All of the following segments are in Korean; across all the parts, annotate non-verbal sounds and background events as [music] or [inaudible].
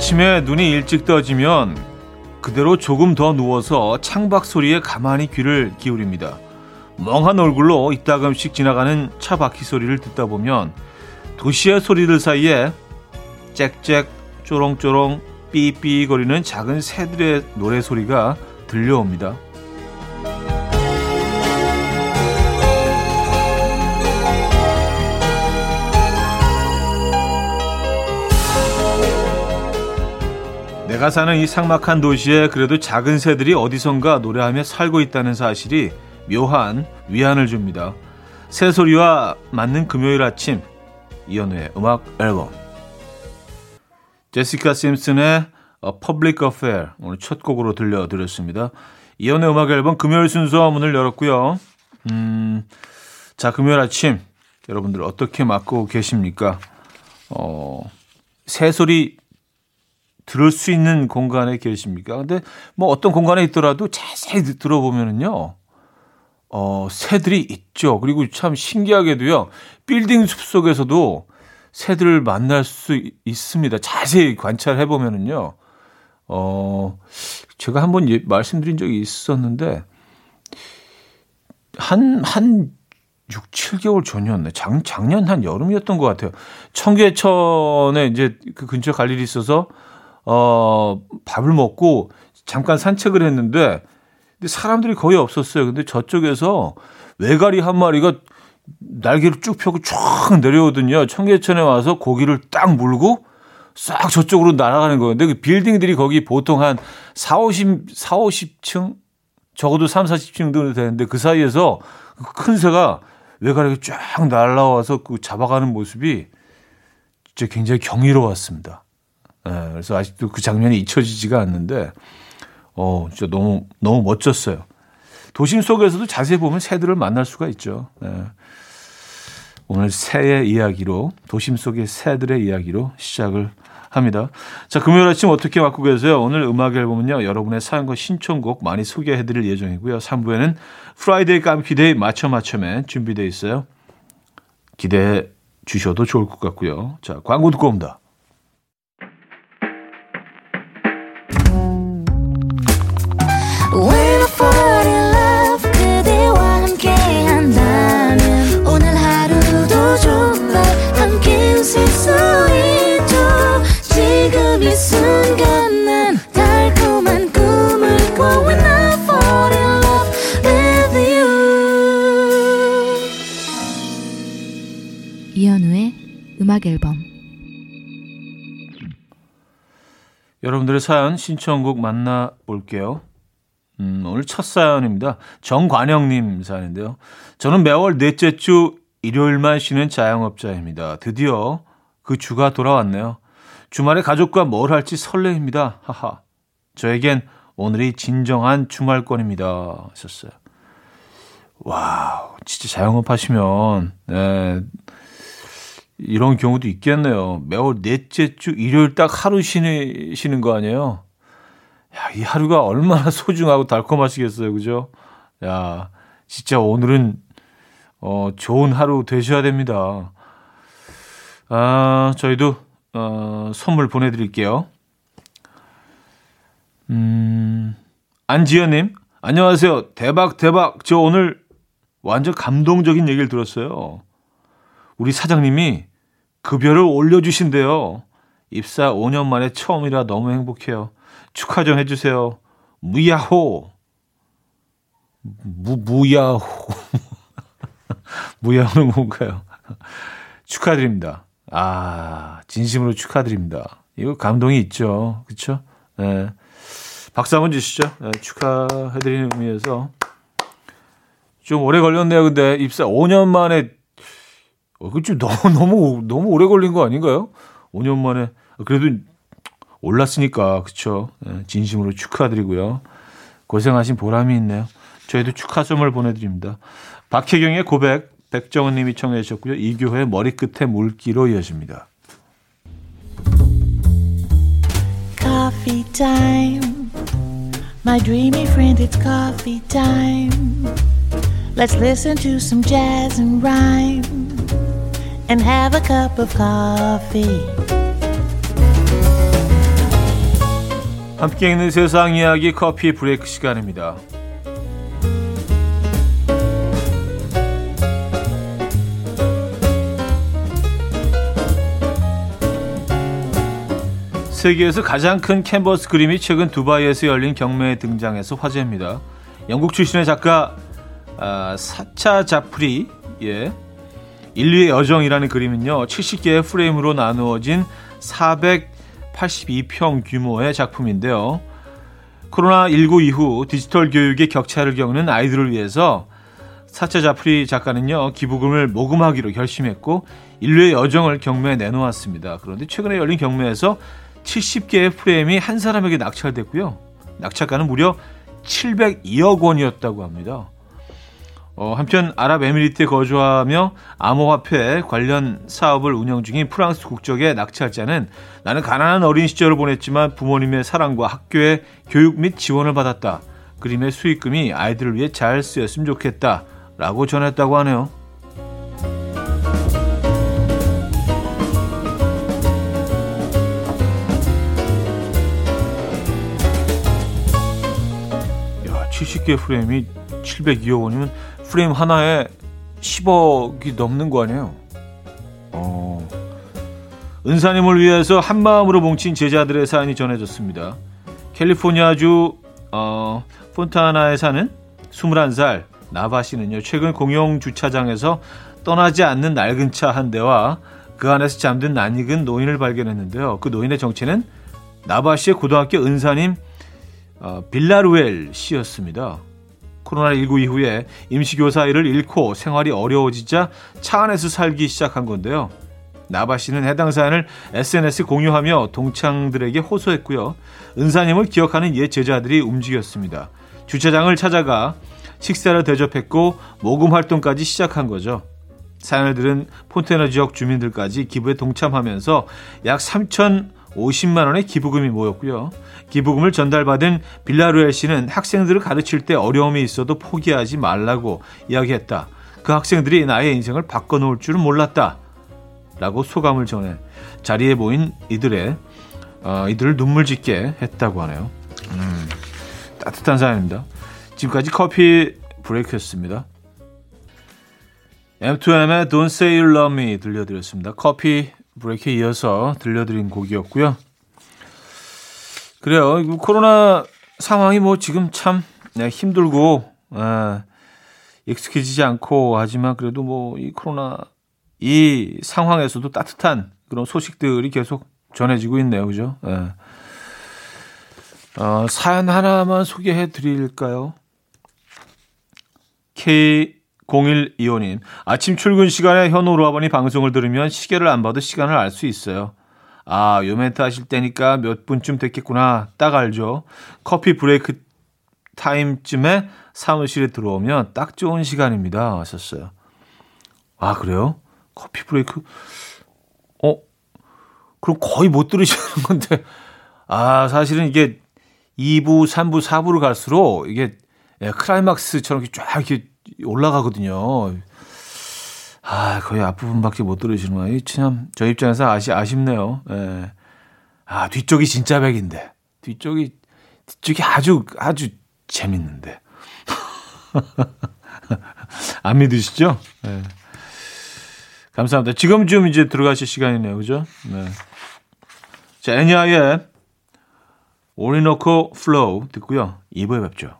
아침에 눈이 일찍 떠지면 그대로 조금 더 누워서 창밖 소리에 가만히 귀를 기울입니다. 멍한 얼굴로 이따금씩 지나가는 차 바퀴 소리를 듣다 보면 도시의 소리들 사이에 짹짹 쪼롱쪼롱 삐삐 거리는 작은 새들의 노래 소리가 들려옵니다. 내가 사는 이 삭막한 도시에 그래도 작은 새들이 어디선가 노래하며 살고 있다는 사실이 묘한 위안을 줍니다. 새 소리와 맞는 금요일 아침 이연우의 음악 앨범 제시카 심슨의 A Public Affair 오늘 첫 곡으로 들려드렸습니다. 이연우의 음악 앨범 금요일 순서 문을 열었고요. 음, 자 금요일 아침 여러분들 어떻게 맞고 계십니까? 어, 새소리 들을 수 있는 공간에 계십니까? 근데 뭐 어떤 공간에 있더라도 자세히 들어보면은요, 어, 새들이 있죠. 그리고 참 신기하게도요, 빌딩 숲 속에서도 새들을 만날 수 있습니다. 자세히 관찰해 보면은요, 어, 제가 한번 예, 말씀드린 적이 있었는데, 한, 한 6, 7개월 전이었네. 작, 작년 한 여름이었던 것 같아요. 청계천에 이제 그 근처 갈 일이 있어서 어, 밥을 먹고 잠깐 산책을 했는데 근데 사람들이 거의 없었어요. 근데 저쪽에서 외가리 한 마리가 날개를 쭉 펴고 쫙 내려오더니요. 청계천에 와서 고기를 딱 물고 싹 저쪽으로 날아가는 거예요. 근데 그 빌딩들이 거기 보통 한 4, 50, 4, 50층? 적어도 3, 40층 정도 되는데 그 사이에서 그큰 새가 외가리가 쫙 날아와서 그 잡아가는 모습이 진짜 굉장히 경이로웠습니다. 예, 그래서 아직도 그 장면이 잊혀지지가 않는데, 어, 진짜 너무, 너무 멋졌어요. 도심 속에서도 자세히 보면 새들을 만날 수가 있죠. 예. 오늘 새의 이야기로, 도심 속의 새들의 이야기로 시작을 합니다. 자, 금요일 아침 어떻게 맞고 계세요? 오늘 음악 앨범은요, 여러분의 사연과 신청곡 많이 소개해 드릴 예정이고요. 3부에는 Friday 깜퀴 day 맞춰 맞춰맨 준비되어 있어요. 기대해 주셔도 좋을 것 같고요. 자, 광고 듣고 옵니다. 여러분들의 사연 신청곡 만나볼게요. 음, 오늘 첫 사연입니다. 정관영님 사연인데요. 저는 매월 넷째 주 일요일만 쉬는 자영업자입니다. 드디어 그 주가 돌아왔네요. 주말에 가족과 뭘 할지 설레입니다. 하하. 저에겐 오늘이 진정한 주말권입니다. 하셨어요. wow, 진짜 자영업 하시면, 네, 이런 경우도 있겠네요. 매월 넷째 주 일요일 딱 하루 쉬는, 거 아니에요? 야, 이 하루가 얼마나 [laughs] 소중하고 달콤하시겠어요. 그죠? 야, 진짜 오늘은, 어, 좋은 하루 되셔야 됩니다. 아, 저희도, 어, 선물 보내 드릴게요. 음, 안지연 님, 안녕하세요. 대박, 대박. 저 오늘 완전 감동적인 얘기를 들었어요. 우리 사장님이 급여를 올려주신대요. 입사 5년 만에 처음이라 너무 행복해요. 축하 좀 해주세요. 무야호. 무, 무야호. [laughs] 무야호는 뭔가요? 축하드립니다. 아, 진심으로 축하드립니다. 이거 감동이 있죠. 그쵸? 네. 박수 한번 주시죠. 네, 축하해드리는 의미에서. 좀 오래 걸렸네요. 근데 입사 5년 만에 어, 그좀 너무 [laughs] 너무 너무 오래 걸린 거 아닌가요? 5년 만에 그래도 올랐으니까 그렇죠. 진심으로 축하드리고요. 고생하신 보람이 있네요. 저희도 축하 선물 보내드립니다. 박혜경의 고백 백정은님이 청해 주셨고요. 이교회 머리끝에 물기로 이어집니다. Coffee. My dreamy friend, it's coffee time. Let's listen to some jazz and rhyme. And have a cup of coffee. 함께 있는 세상 이야기 커피 브레이크 시간입니다. 세계에서 가장 큰 캔버스 그림이 최근 두바이에서 열린 경매에 등장해서 화제입니다. 영국 출신의 작가 아, 사차 자프리의 인류의 여정이라는 그림은요. 70개의 프레임으로 나누어진 482평 규모의 작품인데요. 코로나19 이후 디지털 교육의 격차를 겪는 아이들을 위해서 사차 자프리 작가는요. 기부금을 모금하기로 결심했고 인류의 여정을 경매에 내놓았습니다. 그런데 최근에 열린 경매에서 70개의 프레임이 한 사람에게 낙찰됐고요. 낙찰가는 무려 702억 원이었다고 합니다. 어, 한편 아랍에미리트에 거주하며 암호화폐 관련 사업을 운영 중인 프랑스 국적의 낙찰자는 나는 가난한 어린 시절을 보냈지만 부모님의 사랑과 학교의 교육 및 지원을 받았다. 그림의 수익금이 아이들을 위해 잘 쓰였으면 좋겠다. 라고 전했다고 하네요. 야, 70개 프레임이 702억 원이면 프레임 하나에 10억이 넘는 거 아니에요? 어. 은사님을 위해서 한 마음으로 뭉친 제자들의 사연이 전해졌습니다. 캘리포니아주 어, 폰타나에 사는 21살 나바 씨는요. 최근 공용 주차장에서 떠나지 않는 낡은 차 한 대와 그 안에서 잠든 낯익은 노인을 발견했는데요. 그 노인의 정체는 나바 씨의 고등학교 은사님 어, 빌라루엘 씨였습니다. 코로나19 이후에 임시교사 일을 잃고 생활이 어려워지자 차 안에서 살기 시작한 건데요. 나바 씨는 해당 사연을 SNS에 공유하며 동창들에게 호소했고요. 은사님을 기억하는 옛 제자들이 움직였습니다. 주차장을 찾아가 식사를 대접했고 모금 활동까지 시작한 거죠. 사연을 들은 폰테너 지역 주민들까지 기부에 동참하면서 약 3,050만 원의 기부금이 모였고요. 기부금을 전달받은 빌라루엘 씨는 학생들을 가르칠 때 어려움이 있어도 포기하지 말라고 이야기했다. 그 학생들이 나의 인생을 바꿔놓을 줄은 몰랐다. 라고 소감을 전해 자리에 모인 이들의 어, 이들을 눈물 짓게 했다고 하네요. 음, 따뜻한 사연입니다. 지금까지 커피 브레이크였습니다. M2M의 Don't Say You Love Me 들려드렸습니다. 커피 브레이크에 이어서 들려드린 곡이었고요. 그래요. 코로나 상황이 뭐 지금 참 네, 힘들고 에, 익숙해지지 않고 하지만 그래도 뭐 이 코로나 이 상황에서도 따뜻한 그런 소식들이 계속 전해지고 있네요. 그죠? 에. 어, 사연 하나만 소개해 드릴까요? K0125님. 아침 출근 시간에 현우 오라버니 방송을 들으면 시계를 안 봐도 시간을 알 수 있어요. 아, 요 멘트 하실 때니까 몇 분쯤 됐겠구나. 딱 알죠. 커피 브레이크 타임쯤에 사무실에 들어오면 딱 좋은 시간입니다. 하셨어요. 아, 그래요? 커피 브레이크. 어? 그럼 거의 못 들으시는 건데. 아, 사실은 이게 2부, 3부, 4부로 갈수록 이게 예, 클라이막스처럼 이렇게 쫙 이렇게 올라가거든요. 아, 거의 앞부분밖에 못 들으시는 거예요. 참, 저 입장에서 아시, 아쉽네요. 예. 아, 뒤쪽이 진짜 백인데. 뒤쪽이, 뒤쪽이 아주, 아주 재밌는데. [laughs] 안 믿으시죠? 예. 감사합니다. 지금 좀 이제 들어가실 시간이네요. 그죠? 네. 자, Enya의 Orinoco Flow 듣고요. 2부에 뵙죠.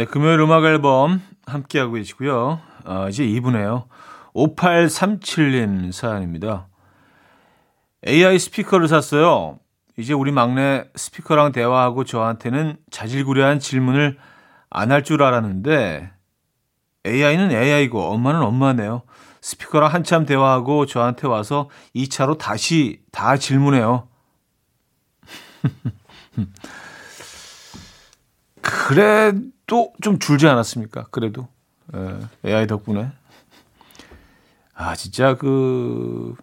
네, 금요일 음악 앨범 함께하고 계시고요. 어, 이제 2부네요. 5837님 사연입니다. AI 스피커를 샀어요. 이제 우리 막내 스피커랑 대화하고 저한테는 자질구레한 질문을 안 할 줄 알았는데 AI는 AI고 엄마는 엄마네요. 스피커랑 한참 대화하고 저한테 와서 2차로 다시 다 질문해요. [laughs] 그래 도좀 줄지 않았습니까? 그래도 예, AI 덕분에 아 진짜 그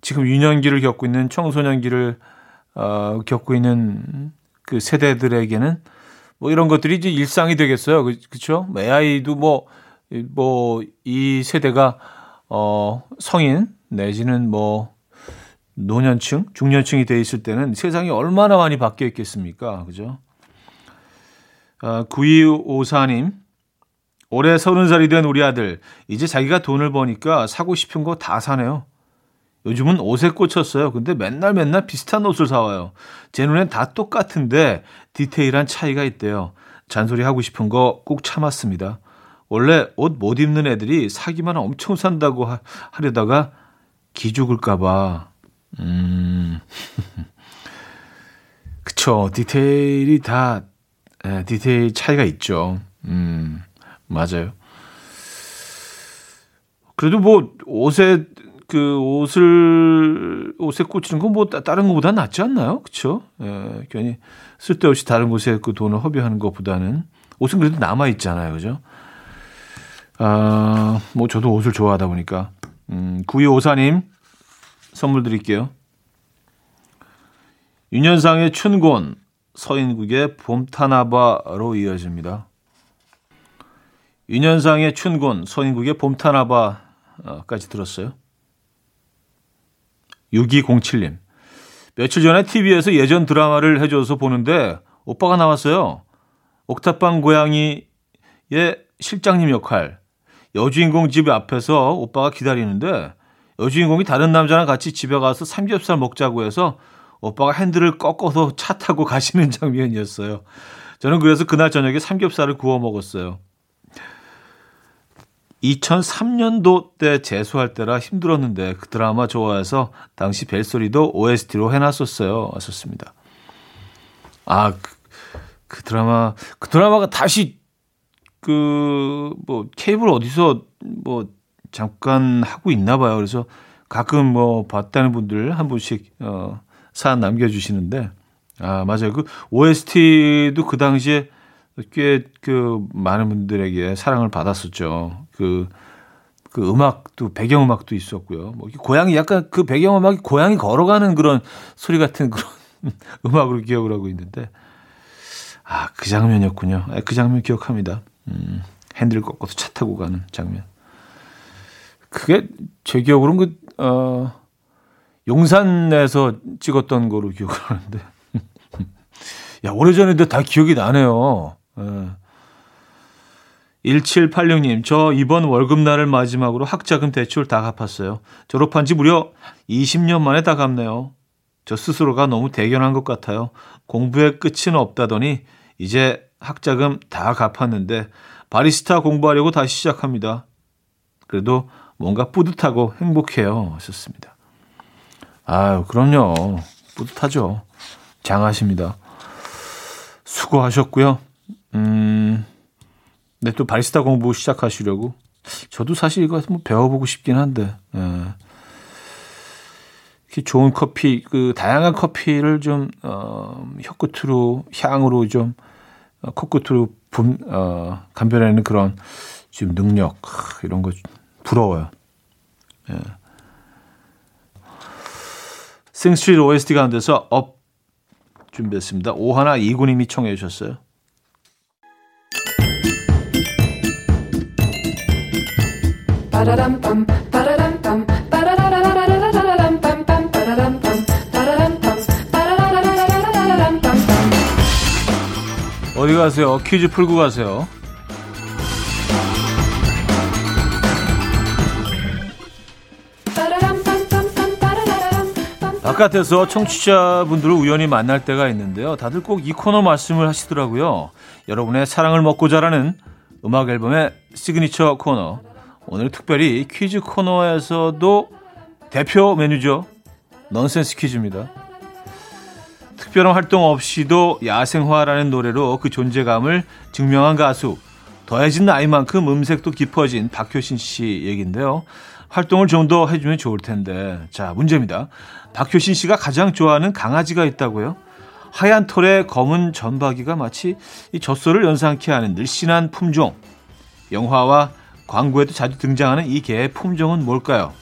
지금 유년기를 겪고 있는 청소년기를 어, 겪고 있는 그 세대들에게는 뭐 이런 것들이 이제 일상이 되겠어요. 그, 그쵸? AI도 뭐, 뭐, 이 세대가, 어, 성인 내지는 뭐, 노년층, 중년층이 돼 있을 때는 세상이 얼마나 많이 바뀌어 있겠습니까? 그죠? 아, 9254님, 올해 서른 살이 된 우리 아들, 이제 자기가 돈을 버니까 사고 싶은 거 다 사네요. 요즘은 옷에 꽂혔어요. 근데 맨날 맨날 비슷한 옷을 사와요. 제 눈엔 다 똑같은데 디테일한 차이가 있대요. 잔소리 하고 싶은 거 꼭 참았습니다. 원래 옷 못 입는 애들이 사기만 엄청 산다고 하, 려다가 기죽을까봐. 음. [laughs] 그쵸. 디테일이 다, 에, 디테일 차이가 있죠. 음, 맞아요. 그래도 뭐, 옷에 그 옷을 옷에 꽂히는 건 뭐 다른 것보다 낫지 않나요? 그렇죠? 예, 괜히 쓸데없이 다른 곳에 그 돈을 허비하는 것보다는 옷은 그래도 남아 있잖아요, 그죠? 아, 뭐 저도 옷을 좋아하다 보니까 음, 구이오사님 선물 드릴게요. 윤현상의 춘곤, 서인국의 봄타나바로 이어집니다. 윤현상의 춘곤, 서인국의 봄타나바까지 들었어요. 6207님. 며칠 전에 TV에서 예전 드라마를 해줘서 보는데 오빠가 나왔어요. 옥탑방 고양이의 실장님 역할. 여주인공 집 앞에서 오빠가 기다리는데 여주인공이 다른 남자랑 같이 집에 가서 삼겹살 먹자고 해서 오빠가 핸들을 꺾어서 차 타고 가시는 [laughs] 장면이었어요. 저는 그래서 그날 저녁에 삼겹살을 구워 먹었어요. 2003년도 때 재수할 때라 힘들었는데 그 드라마 좋아해서 당시 벨소리도 OST로 해놨었어요. 왔었습니다. 아, 그, 그 드라마, 그 드라마가 다시 그, 뭐, 케이블 어디서 뭐, 잠깐 하고 있나 봐요. 그래서 가끔 뭐, 봤다는 분들 한 분씩, 어, 사연 남겨주시는데, 아, 맞아요. 그 OST도 그 당시에 꽤 그 많은 분들에게 사랑을 받았었죠. 그, 그 음악도 배경음악도 있었고요. 뭐 고양이 약간 그 배경음악이 고양이 걸어가는 그런 소리 같은 그런 [laughs] 음악으로 기억을 하고 있는데 아, 그 장면이었군요. 아, 그 장면 기억합니다. 음, 핸들 꺾어서 차 타고 가는 장면. 그게 제 기억으로는 그, 어, 용산에서 찍었던 거로 기억을 하는데. [laughs] 야, 오래전인데 다 기억이 나네요. 1786님, 저 이번 월급날을 마지막으로 학자금 대출 다 갚았어요. 졸업한 지 무려 20년 만에 다 갚네요. 저 스스로가 너무 대견한 것 같아요. 공부의 끝은 없다더니 이제 학자금 다 갚았는데 바리스타 공부하려고 다시 시작합니다. 그래도 뭔가 뿌듯하고 행복해요. 하셨습니다. 아유, 그럼요. 뿌듯하죠. 장하십니다. 수고하셨고요. 음, 네, 또 바리스타 공부 시작하시려고. 저도 사실 이거 한번 배워보고 싶긴 한데, 예. 이렇게 좋은 커피, 그, 다양한 커피를 좀, 어, 혀끝으로, 향으로 좀, 어, 코끝으로 분, 어, 감별하는 그런 지금 능력, 이런 거 부러워요. 예. Sing Street OST 가운데서 Up 준비했습니다. 오하나 이구님이 청해 주셨어요. 어디 가세요? 퀴즈 풀고 가세요. 바깥에서 청취자분들을 우연히 만날 때가 있는데요. 다들 꼭 이 코너 말씀을 하시더라고요. 여러분의 사랑을 먹고 자라는 음악 앨범의 시그니처 코너. 오늘 특별히 퀴즈 코너에서도 대표 메뉴죠. 넌센스 퀴즈입니다. 특별한 활동 없이도 야생화라는 노래로 그 존재감을 증명한 가수. 더해진 나이만큼 음색도 깊어진 박효신 씨 얘기인데요. 활동을 좀 더 해주면 좋을 텐데. 자, 문제입니다. 박효신 씨가 가장 좋아하는 강아지가 있다고요? 하얀 털의 검은 전박이가 마치 이 젖소를 연상케 하는 늘씬한 품종. 영화와 광고에도 자주 등장하는 이 개의 품종은 뭘까요?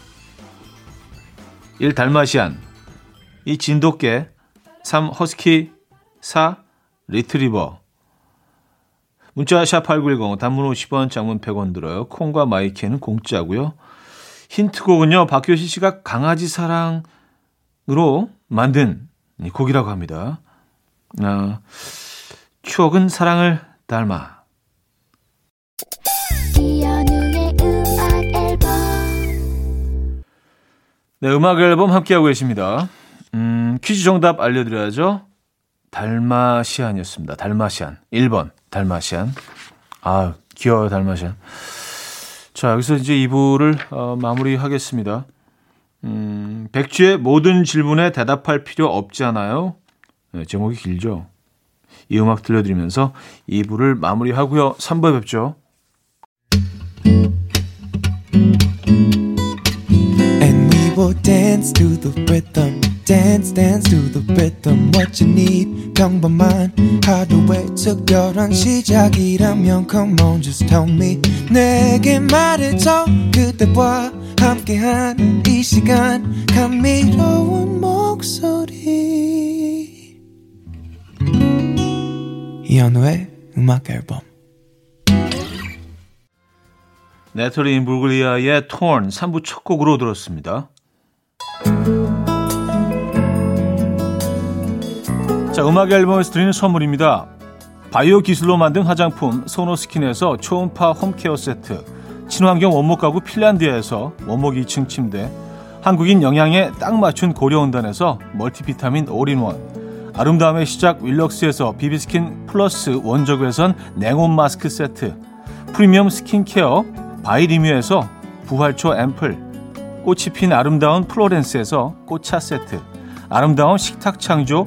1. 달마시안 2. 진돗개 3. 허스키 4. 리트리버 문자 샵8910 단문 50원 장문 100원 들어요. 콩과 my K는 공짜고요. 힌트곡은요. 박효신 씨가 강아지 사랑으로 만든 곡이라고 합니다. 아, 추억은 사랑을 닮아. 네, 음악 앨범 함께하고 계십니다. 음, 퀴즈 정답 알려드려야죠. 달마시안이었습니다. 달마시안. 1번, 달마시안. 아, 귀여워요, 달마시안. 자, 여기서 이제 2부를 어, 마무리하겠습니다. 음, 백주의 모든 질문에 대답할 필요 없잖아요. 네, 제목이 길죠. 이 음악 들려드리면서 2부를 마무리하고요. 3부에 뵙죠. And we will dance to the rhythm. Dance dance to the rhythm what you need. 평범한 하루의 특별한 시작이라면 come on just tell me. 내게 말해줘 그대와 함께한 이 시간. 감미로운 목소리. 이현우의 음악 앨범. Natalie Imbruglia의 Torn 3부 첫 곡으로 들었습니다. 자, 음악 앨범에서 드리는 선물입니다. 바이오 기술로 만든 화장품 소노스킨에서 초음파 home care 세트, 친환경 원목 가구 핀란드에서 원목 2층 침대, 한국인 영양에 딱 맞춘 고려은단에서 멀티비타민 올인원, 아름다움의 시작 윌럭스에서 비비스킨 플러스 원적외선 냉온 마스크 세트, 프리미엄 스킨케어 바이리뮤에서 부활초 앰플, 꽃이 핀 아름다운 플로렌스에서 꽃차 세트, 아름다운 식탁 창조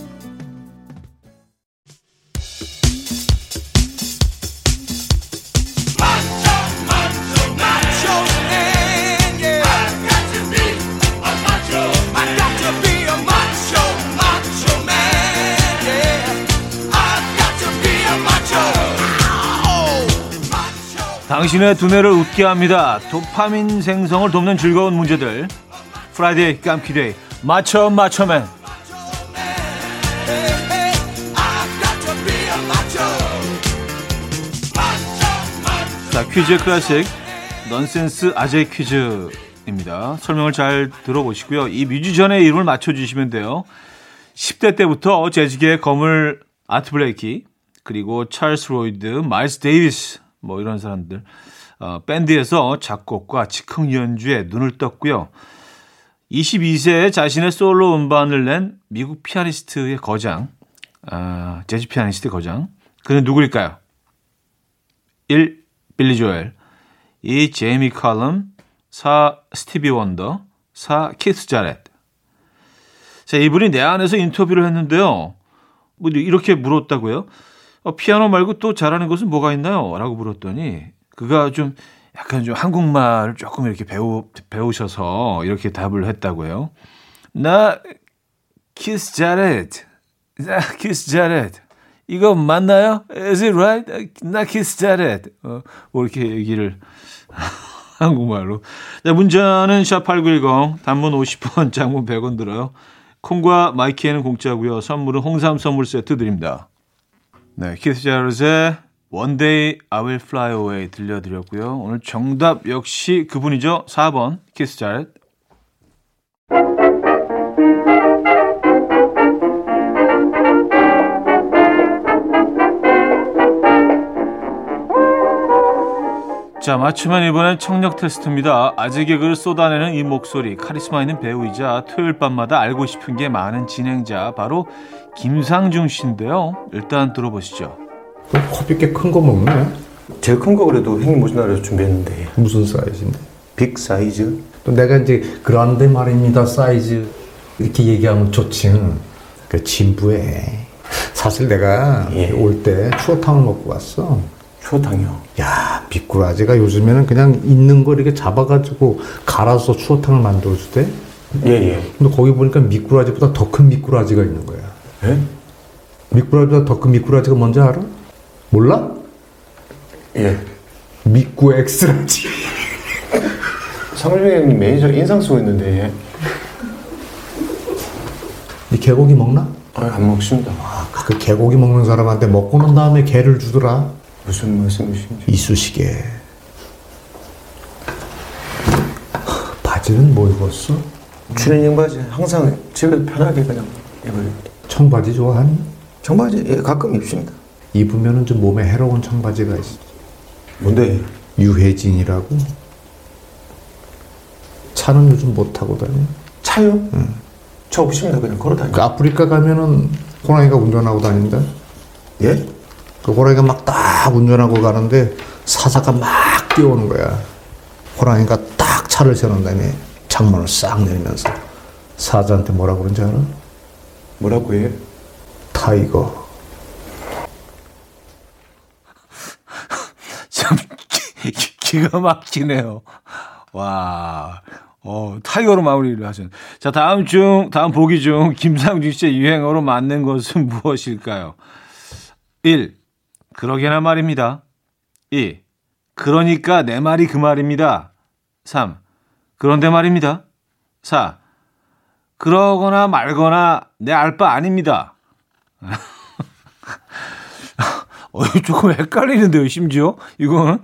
당신의 두뇌를 웃게 합니다. 도파민 생성을 돕는 즐거운 문제들. Friday 깜퀴대회 맞춰 맞춰맨. 자 퀴즈 클래식 넌센스 아재 퀴즈입니다. 설명을 잘 들어보시고요. 이 뮤지션의 이름을 맞춰주시면 돼요. 10대 때부터 재즈계의 거물 아트 블레이키 그리고 찰스 로이드, 마일스 데이비스 뭐 이런 사람들 어, 밴드에서 작곡과 즉흥 연주에 눈을 떴고요. 22세에 자신의 솔로 음반을 낸 미국 피아니스트의 거장, 아, 재즈 피아니스트 거장. 그는 누구일까요? 1. 빌리 조엘 2. 제이미 칼럼 4. 스티비 원더 4. 키스 자렛 자, 이분이 내한해서 인터뷰를 했는데요. 뭐 이렇게 물었다고요? 어, 피아노 말고 또 잘하는 것은 뭐가 있나요? 라고 물었더니 그가 좀 약간 좀 한국말을 조금 이렇게 배우, 배우셔서 이렇게 답을 했다고요. 나 키스 잘해. 나 키스 잘해. 이거 맞나요? Is it right? 나 키스 잘해. 어, 뭐 이렇게 얘기를 [laughs] 한국말로. 자, 문자는 샵8910 단문 50원, 장문 100원 들어요. 콩과 마이 K에는 공짜고요. 선물은 홍삼 선물 세트 드립니다. 네, 키스 자렛의 One Day I Will Fly Away 들려드렸고요. 오늘 정답 역시 그분이죠. 4번 키스 자렛. 자, 맞추면 이번엔 청력 테스트입니다. 아재 개그를 쏟아내는 이 목소리, 카리스마 있는 배우이자 토요일 밤마다 알고 싶은 게 많은 진행자, 바로 김상중 씨인데요. 일단 들어보시죠. 커피 꽤 큰 거 먹네. 제일 큰 거 그래도 형님 모신 날에 준비했는데 무슨 사이즈인데? big 사이즈 또 내가 이제 그란데 말입니다 사이즈 이렇게 얘기하면 좋지. 그 진부해. 사실 내가 예. 올때 추어탕을 먹고 왔어. 추어탕이요 야 미꾸라지가 요즘에는 그냥 있는 거 이렇게 잡아가지고 갈아서 추어탕을 만들어주대. 예 예 근데 거기 보니까 미꾸라지보다 더 큰 미꾸라지가 있는 거야. 예? 미꾸라지보다 더 큰 미꾸라지가 뭔지 알아? 몰라? 예 미꾸 엑스라지. [laughs] 상준이 형님 매니저 인상 쓰고 있는데 예. 이 개고기 먹나? 아, 안 먹습니다 그 개고기 먹는 사람한테 먹고 난 다음에 개를 주더라. 무슨 말씀이신지 이쑤시개. 바지는 뭐 입었어? 추리닝 바지 항상 집에 편하게 그냥 입어요 청바지 좋아하니? 청바지 예, 가끔 입습니다 입으면은 좀 몸에 해로운 청바지가 있어. 뭔데 유해진이라고. 차는 요즘 못 타고 다녀. 차요? 차 없습니다 그냥 걸어 다니고 그 아프리카 가면은 호랑이가 운전하고 다닌다. 예? 그 호랑이가 막 딱 운전하고 가는데 사자가 막 뛰어오는 거야. 호랑이가 딱 차를 세운 다음에 창문을 싹 내리면서 사자한테 뭐라 그런지 알아? 뭐라고 해요? 타이거. [laughs] 참 기, 기- 기가 막히네요. 와, 어, 타이거로 마무리를 하셨네. 자, 다음 중, 다음 보기 중 김상중 씨의 유행어로 맞는 것은 무엇일까요? 1. 그러게나 말입니다. 2. 그러니까 내 말이 그 말입니다. 3. 그런데 말입니다. 4. 그러거나 말거나 내 알 바 아닙니다. [laughs] 어, 조금 헷갈리는데요, 심지어? 이거는?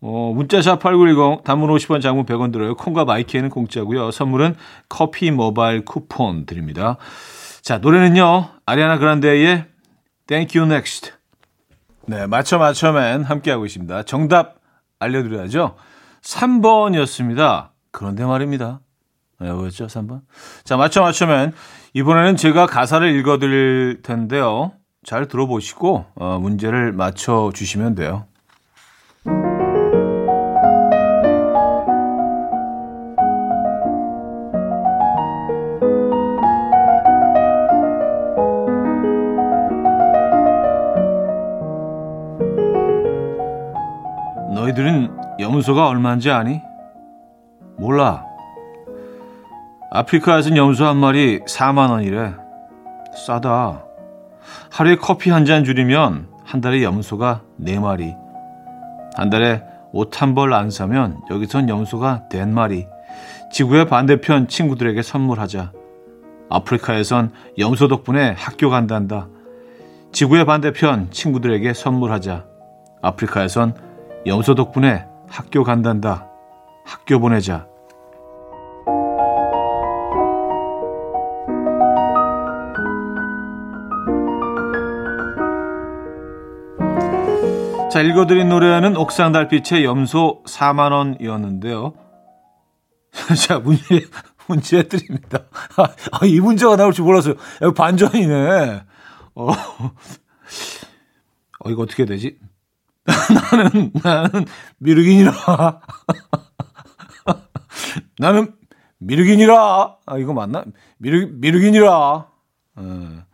어, 문자샵 8910, 단문 50원, 장문 100원 들어요. 콩과 마이키에는 공짜고요. 선물은 커피 모바일 쿠폰 드립니다. 자, 노래는요. 아리아나 그란데의 Thank You Next. 네, 맞춰 맞춰맨 함께하고 있습니다. 정답 알려드려야죠. 3번이었습니다. 그런데 말입니다. 네, 뭐였죠? 3번. 자, 맞춰 맞춰맨. 이번에는 제가 가사를 읽어드릴 텐데요. 잘 들어보시고 어, 문제를 맞춰 주시면 돼요. 염소가 얼마인지 아니? 몰라. 아프리카에선 염소 한 마리 4만 원이래. 싸다. 하루에 커피 한 잔 줄이면 한 달에 염소가 4마리. 한 달에 옷 한 벌 안 사면 여기선 염소가 4마리. 지구의 반대편 친구들에게 선물하자. 아프리카에선 염소 덕분에 학교 간단다. 지구의 반대편 친구들에게 선물하자. 아프리카에선 염소 덕분에 학교 간단다. 학교 보내자. 자, 읽어드린 노래는 옥상 달빛의 염소 4만 원이었는데요. [laughs] 자, 문제 문제 드립니다. [laughs] 아, 이 문제가 나올 줄 몰랐어요. 반전이네. 어, [laughs] 어 이거 어떻게 되지? [laughs] 나는 나는 미륵인이라. [laughs] 나는 미륵인이라. 아 이거 맞나? 미륵 미륵인이라. 어.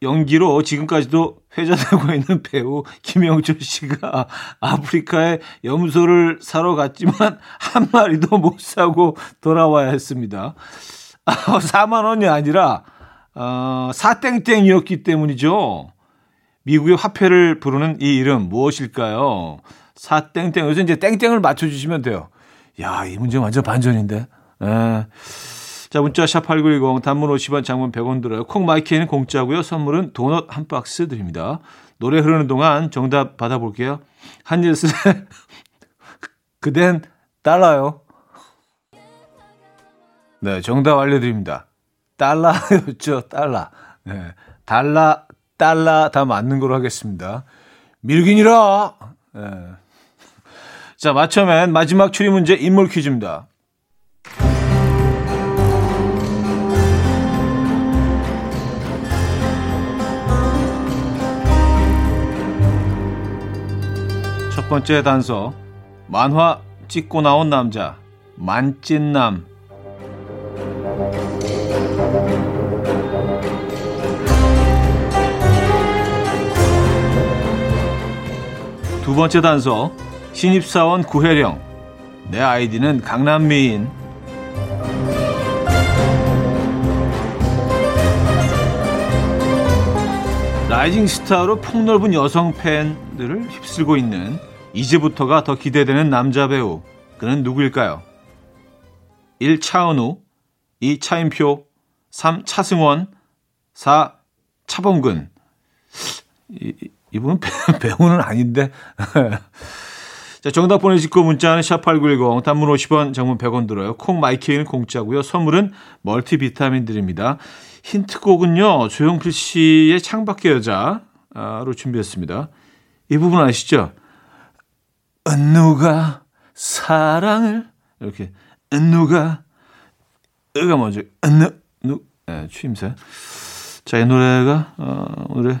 연기로 지금까지도 회자되고 있는 배우 김영철 씨가 아프리카에 염소를 사러 갔지만 한 마리도 못 사고 돌아와야 했습니다. 아, 4만 원이 아니라 어, 사땡땡이었기 때문이죠. 미국의 화폐를 부르는 이 이름 무엇일까요? 사땡땡. 여기서 이제 땡땡을 맞춰주시면 돼요. 야, 이 문제 완전 반전인데. 에. 자, 문자 샵8910 단문 50원 장문 100원 들어요. 콩 마이키에는 공짜고요. 선물은 도넛 한 박스 드립니다. 노래 흐르는 동안 정답 받아볼게요. 한예슬의 [laughs] 그댄 달라요. 네, 정답 알려드립니다. 달러였죠, [laughs] 달러. 네, 달러, 달러 다 맞는 걸로 하겠습니다. 밀긴이라. 네. 자, 맞춰맨 마지막 추리 문제 인물 퀴즈입니다. 첫 번째 단서. 만화 찍고 나온 남자. 만찢남. 두 번째 단서. 신입사원 구혜령. 내 아이디는 강남미인. 라이징 스타로 폭넓은 여성 팬들을 휩쓸고 있는 이제부터가 더 기대되는 남자 배우. 그는 누구일까요? 1. 차은우 2. 차인표 3. 차승원 4. 차범근 이, 이분은 [laughs] 배우는 아닌데 [laughs] 자, 정답 보내시고 문자는 샵8910 단문 50원 장문 100원 들어요. 콩 마이케이는 공짜고요. 선물은 멀티비타민 드립니다. 힌트곡은요. 조용필 씨의 창밖의 여자로 준비했습니다. 이 부분 아시죠? 누가 사랑을 이렇게 누가 으가 먼저 누, 누 네, 추임새. 자, 이 노래가 어, 오늘의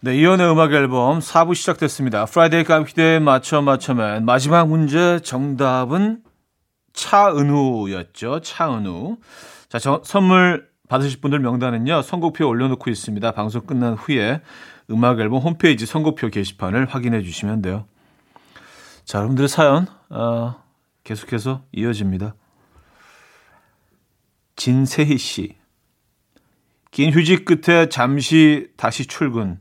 네, 이현우의 음악 앨범 4부 시작됐습니다. Friday 깜퀴대회 맞춰 맞춰맨 마지막 문제 정답은 차은우였죠. 차은우. 자, 저, 선물 받으실 분들 명단은요. 선곡표에 올려놓고 있습니다. 방송 끝난 후에 음악 앨범 홈페이지 선곡표 게시판을 확인해 주시면 돼요. 자, 여러분들의 사연 어, 계속해서 이어집니다. 진세희 씨. 긴 휴직 끝에 잠시 다시 출근.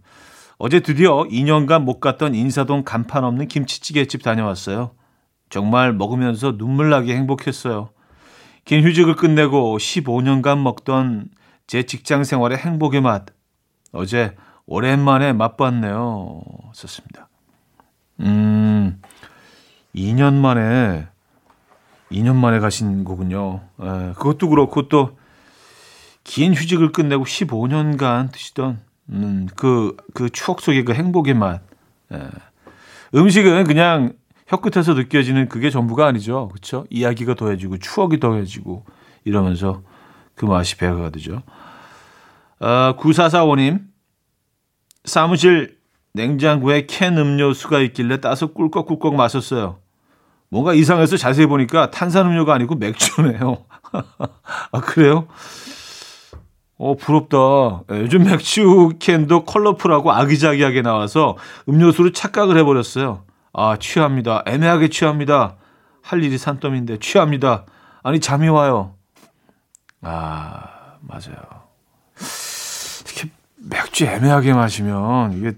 어제 드디어 2년간 못 갔던 인사동 간판 없는 김치찌개집 다녀왔어요. 정말 먹으면서 눈물 나게 행복했어요. 긴 휴직을 끝내고 15년간 먹던 제 직장 생활의 행복의 맛. 어제 오랜만에 맛봤네요. 썼습니다. 음, 2년 만에, 2년 만에 가신 거군요. 에, 그것도 그렇고 또, 긴 휴직을 끝내고 15년간 드시던 음, 그, 그 추억 속의 그 행복의 맛. 예. 음식은 그냥 혀끝에서 느껴지는 그게 전부가 아니죠. 그렇죠? 이야기가 더해지고 추억이 더해지고 이러면서 그 맛이 배가 되죠. 아, 9445님. 사무실 냉장고에 캔 음료수가 있길래 따서 꿀꺽꿀꺽 마셨어요. 뭔가 이상해서 자세히 보니까 탄산음료가 아니고 맥주네요. [laughs] 아, 그래요? 어, 부럽다. 예, 요즘 맥주 캔도 컬러풀하고 아기자기하게 나와서 음료수로 착각을 해버렸어요. 아, 취합니다. 애매하게 취합니다. 할 일이 산더미인데 취합니다. 아니, 잠이 와요. 아, 맞아요. 이렇게 맥주 애매하게 마시면 이게,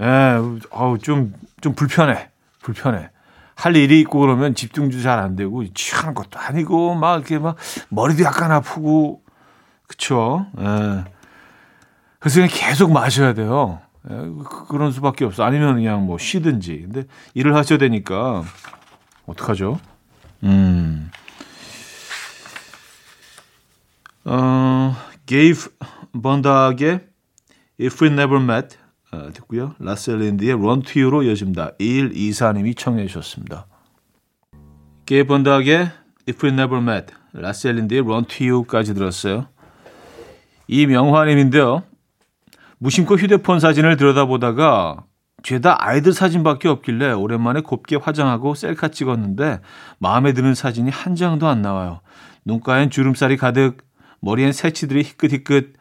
예, 어우, 좀, 좀 불편해. 불편해. 할 일이 있고 그러면 집중도 잘 안 되고, 취하는 것도 아니고, 막 이렇게 막 머리도 약간 아프고, 그쵸. 예. 그래서 그냥 계속 마셔야 돼요. 예, 그- 그런 수밖에 없어. 아니면 그냥 뭐 쉬든지. 근데 일을 하셔야 되니까 어떡하죠? 음. 어, 게이브 번닥의 If We Never Met 어, 듣고요. 라세 린드의 Run to You로 이어집니다. 2124님이 청해 주셨습니다. 게이브 번닥의 If We Never Met 라세 린드의 Run to You까지 들었어요. 이명화님인데요. 무심코 휴대폰 사진을 들여다보다가 죄다 아이들 사진밖에 없길래 오랜만에 곱게 화장하고 셀카 찍었는데 마음에 드는 사진이 한 장도 안 나와요. 눈가엔 주름살이 가득, 머리엔 새치들이 희끗희끗.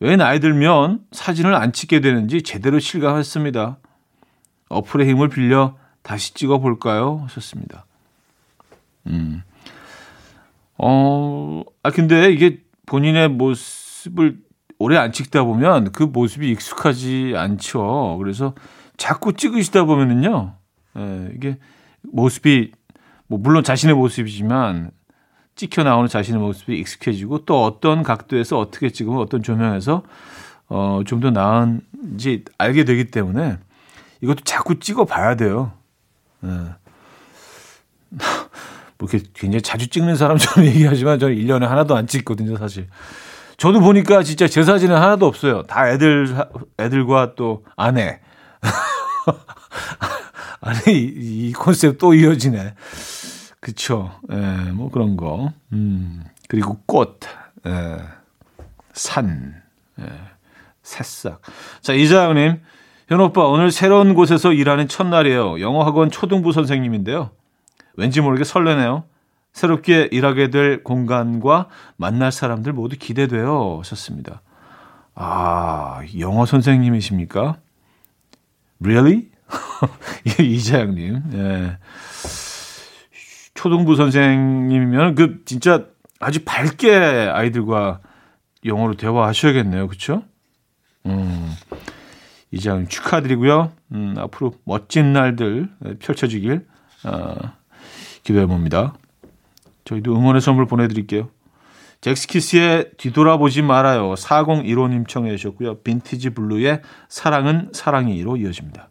왜 나이 들면 사진을 안 찍게 되는지 제대로 실감했습니다. 어플의 힘을 빌려 다시 찍어 볼까요? 하셨습니다. 음. 어, 아, 근데 이게 본인의 모습 을 오래 안 찍다 보면 그 모습이 익숙하지 않죠. 그래서 자꾸 찍으시다 보면은요, 예, 이게 모습이 뭐 물론 자신의 모습이지만 찍혀 나오는 자신의 모습이 익숙해지고 또 어떤 각도에서 어떻게 찍으면 어떤 조명에서 어, 좀 더 나은지 알게 되기 때문에 이것도 자꾸 찍어 봐야 돼요. 예. [laughs] 뭐 이렇게 굉장히 자주 찍는 사람처럼 [laughs] 얘기하지만 저는 1년에 하나도 안 찍거든요, 사실. 저도 보니까 진짜 제 사진은 하나도 없어요. 다 애들, 애들과 또 아내. [laughs] 아니, 이, 이 컨셉 또 이어지네. 그쵸. 예, 뭐 그런 거. 음, 그리고 꽃, 예, 산, 예, 새싹. 자, 이자영 님. 현 오빠, 오늘 새로운 곳에서 일하는 첫날이에요. 영어 학원 초등부 선생님인데요. 왠지 모르게 설레네요. 새롭게 일하게 될 공간과 만날 사람들 모두 기대돼요. 하셨습니다. 아, 영어 선생님이십니까? Really? [laughs] 이자영님. 예. 초등부 선생님이면 그 진짜 아주 밝게 아이들과 영어로 대화하셔야겠네요. 그쵸? 음, 이자영 축하드리고요. 음, 앞으로 멋진 날들 펼쳐지길 어, 기대해 봅니다. 저희도 응원의 선물 보내드릴게요. 잭스키스의 뒤돌아보지 말아요. 4015님 청해 주셨고요. 빈티지 블루의 사랑은 사랑이로 이어집니다.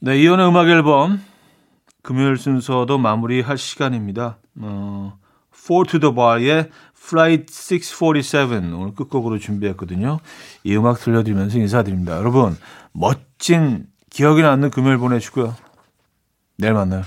네, 이혼의 음악 앨범 금요일 순서도 마무리할 시간입니다. 어, Four to the Bar의 Flight 647 오늘 끝곡으로 준비했거든요. 이 음악 들려드리면서 인사드립니다. 여러분 멋진 기억이 남는 금요일 보내시고요. 내일 만나요.